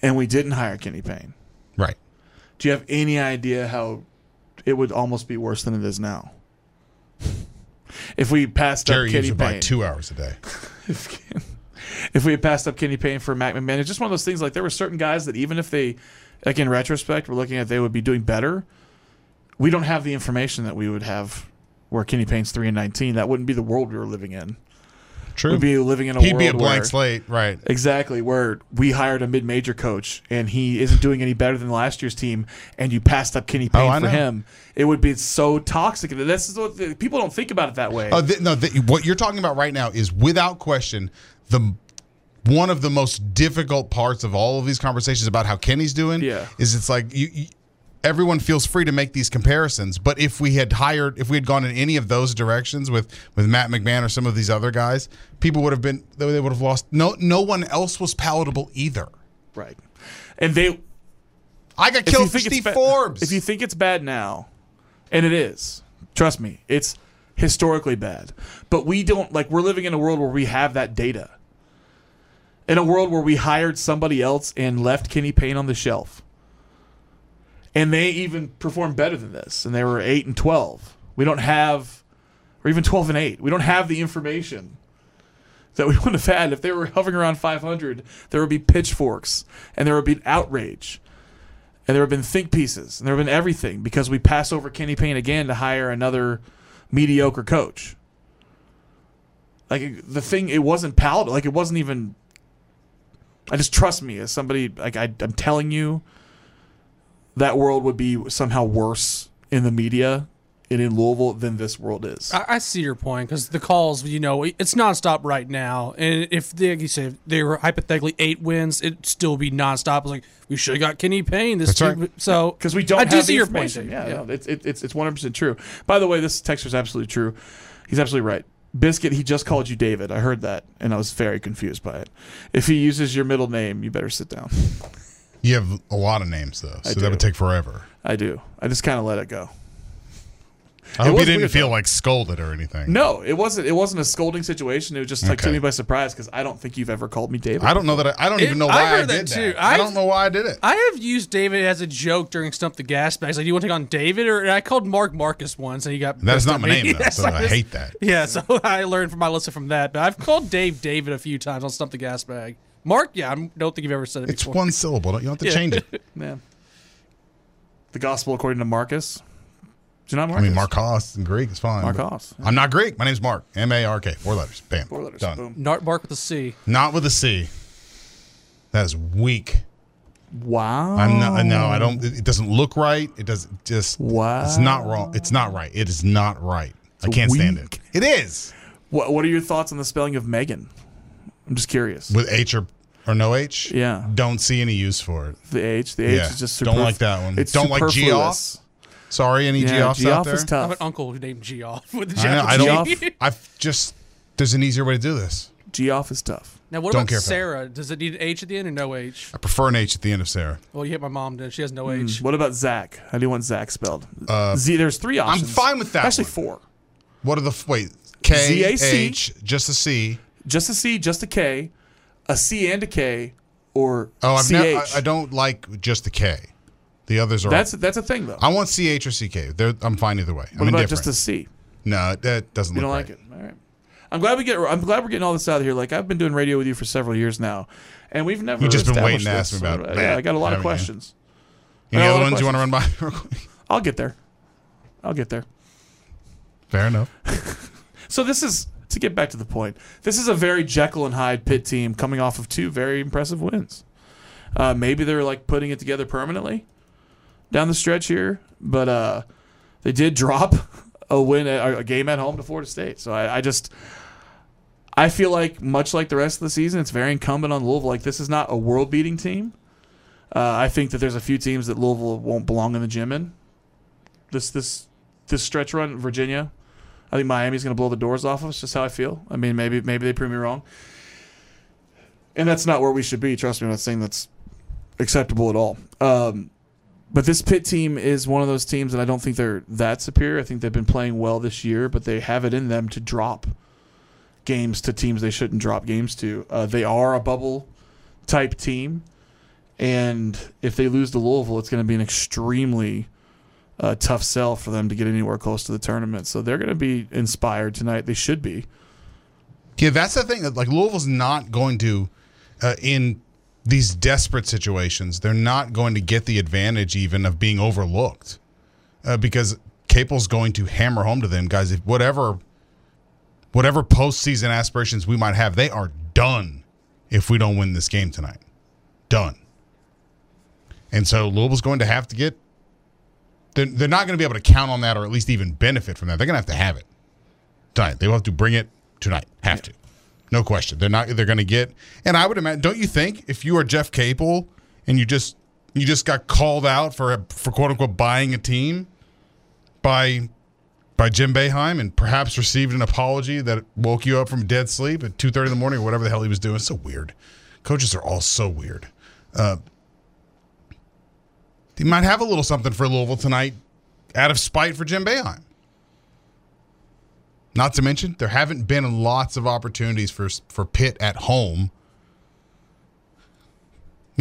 and we didn't hire Kenny Payne, Right. do you have any idea how it would almost be worse than it is now? If we passed Jerry up Kenny used to buy Payne, two hours a day. [laughs] if we had passed up Kenny Payne for Mac McMahon. It's just one of those things. Like there were certain guys that even if they, like in retrospect, we're looking at they would be doing better. We don't have the information that we would have where Kenny Payne's three and nineteen. That wouldn't be the world we were living in. True. We'd be living in a He'd world be a blank where- slate, right? Exactly, where we hired a mid-major coach and he isn't doing any better than last year's team, and you passed up Kenny Oh, Payne I for know. him. It would be so toxic. This is what the, people don't think about it that way. Oh, th- no, th- what you're talking about right now is without question the one of the most difficult parts of all of these conversations about how Kenny's doing. Yeah. is it's like you, you everyone feels free to make these comparisons, but if we had hired, if we had gone in any of those directions with with Matt McMahon or some of these other guys, people would have been they would have lost. No, no one else was palatable either. right, and they. I got killed for Steve Forbes. If you think it's bad now, and it is, trust me, it's historically bad. But we don't like. We're living in a world where we have that data. In a world where we hired somebody else and left Kenny Payne on the shelf. And they even performed better than this, and they were eight and twelve. We don't have, or even twelve and eight. We don't have the information that we [laughs] wouldn't have had if they were hovering around 500. There would be pitchforks, and there would be outrage, and there would have been think pieces, and there have been everything because we pass over Kenny Payne again to hire another mediocre coach. Like the thing, it wasn't palatable. Like it wasn't even. I just trust me as somebody. Like I, I'm telling you, that world would be somehow worse in the media and in Louisville than this world is. I, I see your point because the calls, you know, it's nonstop right now. And if they, like you say, if they were hypothetically eight wins, it'd still be nonstop. It's like we should have got Kenny Payne. This That's right. so because we don't I do see your point. information. Dave. Yeah, no, it's it's it's one hundred percent true. By the way, this texter is absolutely true. He's absolutely right. Biscuit, he just called you David. I heard that, and I was very confused by it. If he uses your middle name, you better sit down. [laughs] you have a lot of names though, so that would take forever. I do. I just kind of let it go. I It hope you didn't feel though. like scolded or anything. No, it wasn't. It wasn't a scolding situation. It was just like took me by surprise because I don't think you've ever called me David. I don't know that. I, I don't It- even know why I heard did that, too. that. I don't know why I did it. I have used David as a joke during Stump the Gas Bags. Like, do you want to take on David? Or I called Mark Marcus once, and he got. That is not my me. name though, [laughs] Yes, so I just- hate that. Yeah, so [laughs] I learned from my lesson from that. But I've called Dave David a few times on Stump the Gas Bag. Mark, yeah, I don't think you've ever said it It's before. one syllable. Don't- You don't have to Yeah. change it. [laughs] Man. The gospel according to Marcus. Do you not I Marcus? I mean, Marcos in Greek is fine. but- Marcos. I'm not Greek. My name's Mark. M A R K. Four letters. Bam. Four letters. Done. Boom. Nart Mark with a C. Not with a C. That is weak. Wow. I'm not. No, I don't. It doesn't look right. It doesn't. Just. Wow. It's not wrong. It's not right. It is not right. I can't stand it. It is What What are your thoughts on the spelling of Megan? I'm just curious. with H or or no H. Yeah. Don't see any use for it. The H. The H Yeah. is just Don't like that one. It's Don't like superfluous. Sorry, any Yeah, Geoffs out Geoff there? is I have an uncle who named Geoff with the I, know, I Geoff. don't. I've just. There's an easier way to do this. Geoff is tough. Now, what Don't about care for that. Sarah? Does it need an H at the end or no H? I prefer an H at the end of Sarah. Well, you hit my mom. Did she has no Mm. H? What about Zach? How do you want Zach spelled? Uh, Z. There's three options. I'm fine with that Actually, one. four. What are the f- wait? K Z-A-C. H just a C. Just a C, just a K, a C and a K, or Oh, I've CH. never. I, I don't like just the K. The others are. That's that's a thing though. I want CH or CK. They're, I'm fine either way. what I'm about indifferent. just a C? no, that doesn't You look don't right. like it? All right. I'm glad we get. I'm glad we're getting all this out of here. Like I've been doing radio with you for several years now, and we've never. You've just been waiting to ask me about Yeah, that, I got a lot of you? questions. Any I other ones you want to run by? I'll get there. I'll get there. Fair enough. [laughs] So this is to get back to the point. This is a very Jekyll and Hyde Pitt team coming off of two very impressive wins. Uh, maybe they're like putting it together permanently down the stretch here, but uh, they did [laughs] drop a win, a game at home to Florida State. So I, I just, I feel like much like the rest of the season, it's very incumbent on Louisville. Like this is not a world-beating team. Uh, I think that there's a few teams that Louisville won't belong in the gym in. This this this stretch run, Virginia, I think Miami's going to blow the doors off of us. Just how I feel. I mean, maybe maybe they prove me wrong. And that's not where we should be. Trust me, I'm not saying that's acceptable at all. Um, but this Pitt team is one of those teams that I don't think they're that superior. I think they've been playing well this year, but they have it in them to drop games to teams they shouldn't drop games to. Uh, they are a bubble type team, and if they lose to Louisville, it's going to be an extremely uh, tough sell for them to get anywhere close to the tournament. So they're going to be inspired tonight. They should be. Yeah, that's the thing. that, Like Louisville's not going to, uh, in these desperate situations, they're not going to get the advantage even of being overlooked, uh, because Capel's going to hammer home to them guys. If whatever, whatever postseason aspirations we might have, they are done if we don't win this game tonight. Done. And so Louisville's going to have to get. They're, they're not going to be able to count on that, or at least even benefit from that. They're going to have to have it tonight. They will have to bring it tonight. Have to, no question. They're not. They're going to get. And I would imagine. Don't you think if you are Jeff Capel and you just you just got called out for for quote unquote buying a team by by Jim Boeheim and perhaps received an apology that woke you up from dead sleep at two thirty in the morning or whatever the hell he was doing. It's so weird. Coaches are all so weird. Uh, he might have a little something for Louisville tonight out of spite for Jim Boeheim. Not to mention, there haven't been lots of opportunities for for Pitt at home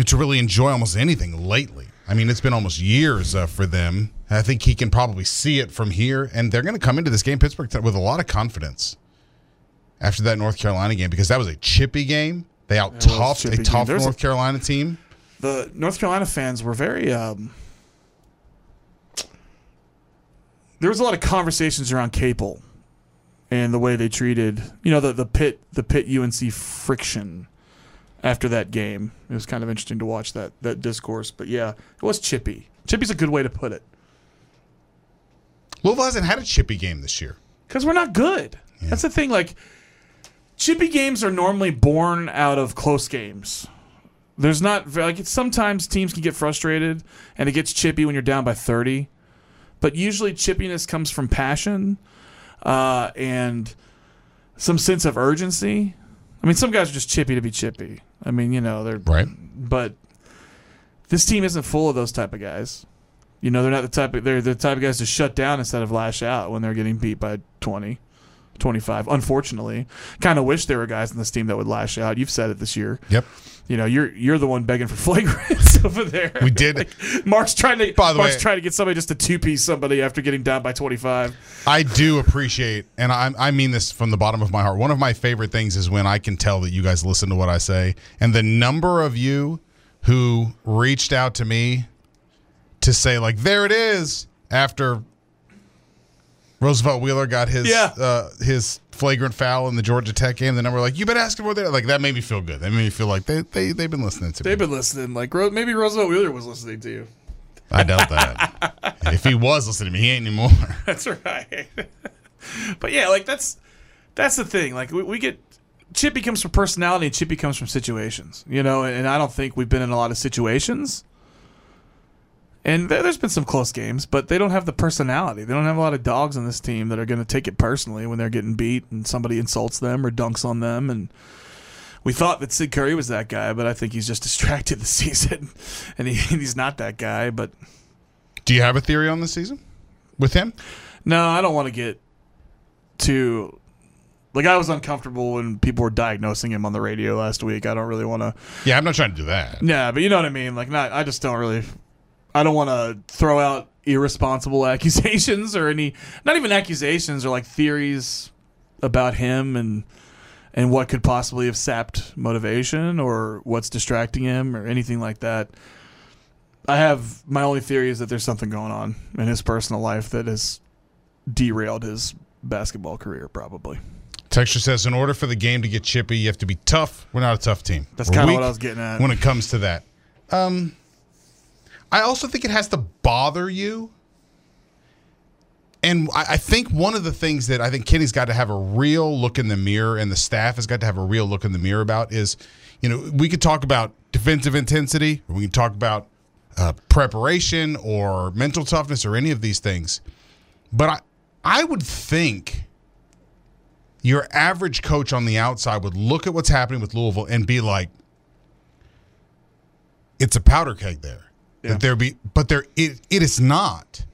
to really enjoy almost anything lately. I mean, it's been almost years uh, for them. I think he can probably see it from here, and they're going to come into this game, Pittsburgh, with a lot of confidence after that North Carolina game because that was a chippy game. They out toughed a tough a- North Carolina team. The North Carolina fans were very. Um, there was a lot of conversations around Capel and the way they treated, you know, the the Pitt the Pitt UNC friction after that game. It was kind of interesting to watch that that discourse. But yeah, it was chippy. Chippy's a good way to put it Louisville hasn't had a chippy game this year. because we're not good. That's the thing. Like chippy games are normally born out of close games. There's not like it's, sometimes teams can get frustrated and it gets chippy when you're down by 30, but usually chippiness comes from passion uh, and some sense of urgency. I mean, some guys are just chippy to be chippy. I mean, you know, they're Right. but this team isn't full of those type of guys. You know, they're not the type of they're the type of guys to shut down instead of lash out when they're getting beat by 20, 25. Unfortunately, kind of wish there were guys in this team that would lash out. You've said it this year. Yep. You know, you're you're the one begging for [laughs] flagrants over there. We did. Like, Mark's trying to By the Mark's way- trying to get somebody just to two piece somebody after getting down by 25. I do appreciate, and I, I mean this from the bottom of my heart. One of my favorite things is when I can tell that you guys listen to what I say, and the number of you who reached out to me to say like, "There it is," after Roosevelt Wheeler got his Yeah. uh, his flagrant foul in the Georgia Tech game. The number like, "You've been asking for that," like that made me feel good. That made me feel like they they they've been listening to me. They've been listening. Like Ro- maybe Roosevelt Wheeler was listening to you. I doubt that. if he was listening to me, he ain't anymore. [laughs] That's right. [laughs] but yeah, like that's that's the thing. Like we, we get Chippy comes from personality, and Chippy comes from situations. You know, and, and I don't think we've been in a lot of situations. And there, there's been some close games, but they don't have the personality. They don't have a lot of dogs on this team that are going to take it personally when they're getting beat and somebody insults them or dunks on them. And we thought that Sid Curry was that guy, but I think he's just [laughs] distracted this season, [laughs] and he, he's not that guy. But Do you have a theory on the season with him? No, I don't want to get too. Like I was uncomfortable when people were diagnosing him on the radio last week. I don't really want to. Yeah, I'm not trying to do that. Yeah, but you know what I mean. Like, not. I just don't really. I don't want to throw out irresponsible [laughs] accusations or any. Not even accusations or like theories about him and and what could possibly have sapped motivation or what's distracting him or anything like that. I have my only theory is that there's something going on in his personal life that has derailed his basketball career, probably. Texture says, in order for the game to get chippy, you have to be tough. We're not a tough team. That's kinda what I was getting at. When it comes to that, um, I also think it has to bother you. And I, I think one of the things that I think Kenny's got to have a real look in the mirror, and the staff has got to have a real look in the mirror about is, you know, we could talk about defensive intensity, or we can talk about uh, preparation or mental toughness or any of these things. But I, I would think your average coach on the outside would look at what's happening with Louisville and be like, it's a powder keg there. That there be, but there it, it is not.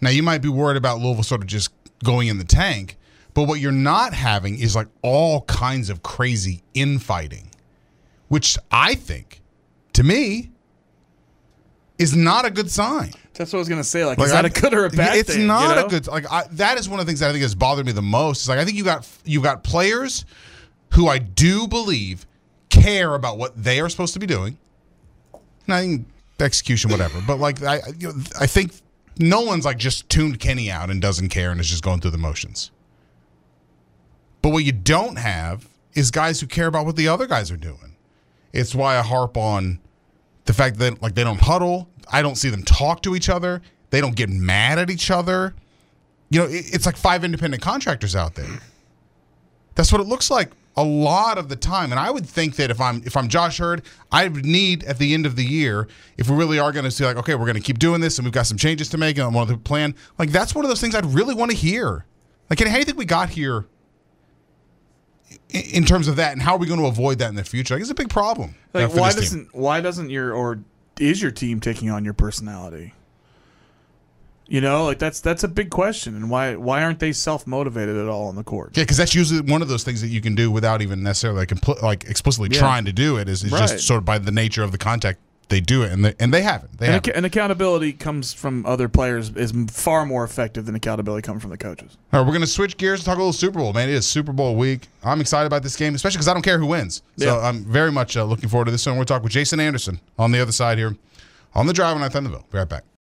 Now you might be worried about Louisville sort of just going in the tank, but what you're not having is like all kinds of crazy infighting, which I think, to me, is not a good sign. That's what I was gonna say. Like, Like, is that I- a good or a bad sign. It's thing? not you know? a good like I, that is one of the things that I think has bothered me the most. Is like I think you got you got players who I do believe care about what they are supposed to be doing. And I think execution, whatever. But like I, you know, I think no one's like just tuned Kenny out and doesn't care and is just going through the motions. But what you don't have is guys who care about what the other guys are doing. It's why I harp on the fact that like they don't huddle. I don't see them talk to each other. They don't get mad at each other. You know, it- it's like five independent contractors out there. That's what it looks like a lot of the time. And I would think that if I'm if I'm Josh Heird, I would need at the end of the year, if we really are going to see like, okay, we're going to keep doing this, and we've got some changes to make, and I want to plan. Like that's one of those things I'd really want to hear. Like, how do you think we got here? in- terms of that, and how are we going to avoid that in the future? Like, it's a big problem. Like, why doesn't why doesn't your or is your team taking on your personality? You know, like that's that's a big question, and why why aren't they self motivated at all on the court? Yeah, because that's usually one of those things that you can do without even necessarily like, compl- like explicitly Yeah. trying to do it. Is, is Right. just sort of by the nature of the contact they do it, and they, and they haven't. They And, haven't. acc- and accountability comes from other players is far more effective than accountability coming from the coaches. All right, we're going to switch gears and talk a little Super Bowl, man. It is Super Bowl week. I'm excited about this game, especially because I don't care who wins. So Yeah. I'm very much uh, looking forward to this one. We'll talk with Jason Anderson on the other side here on the drive on I Thunderville. Be right back.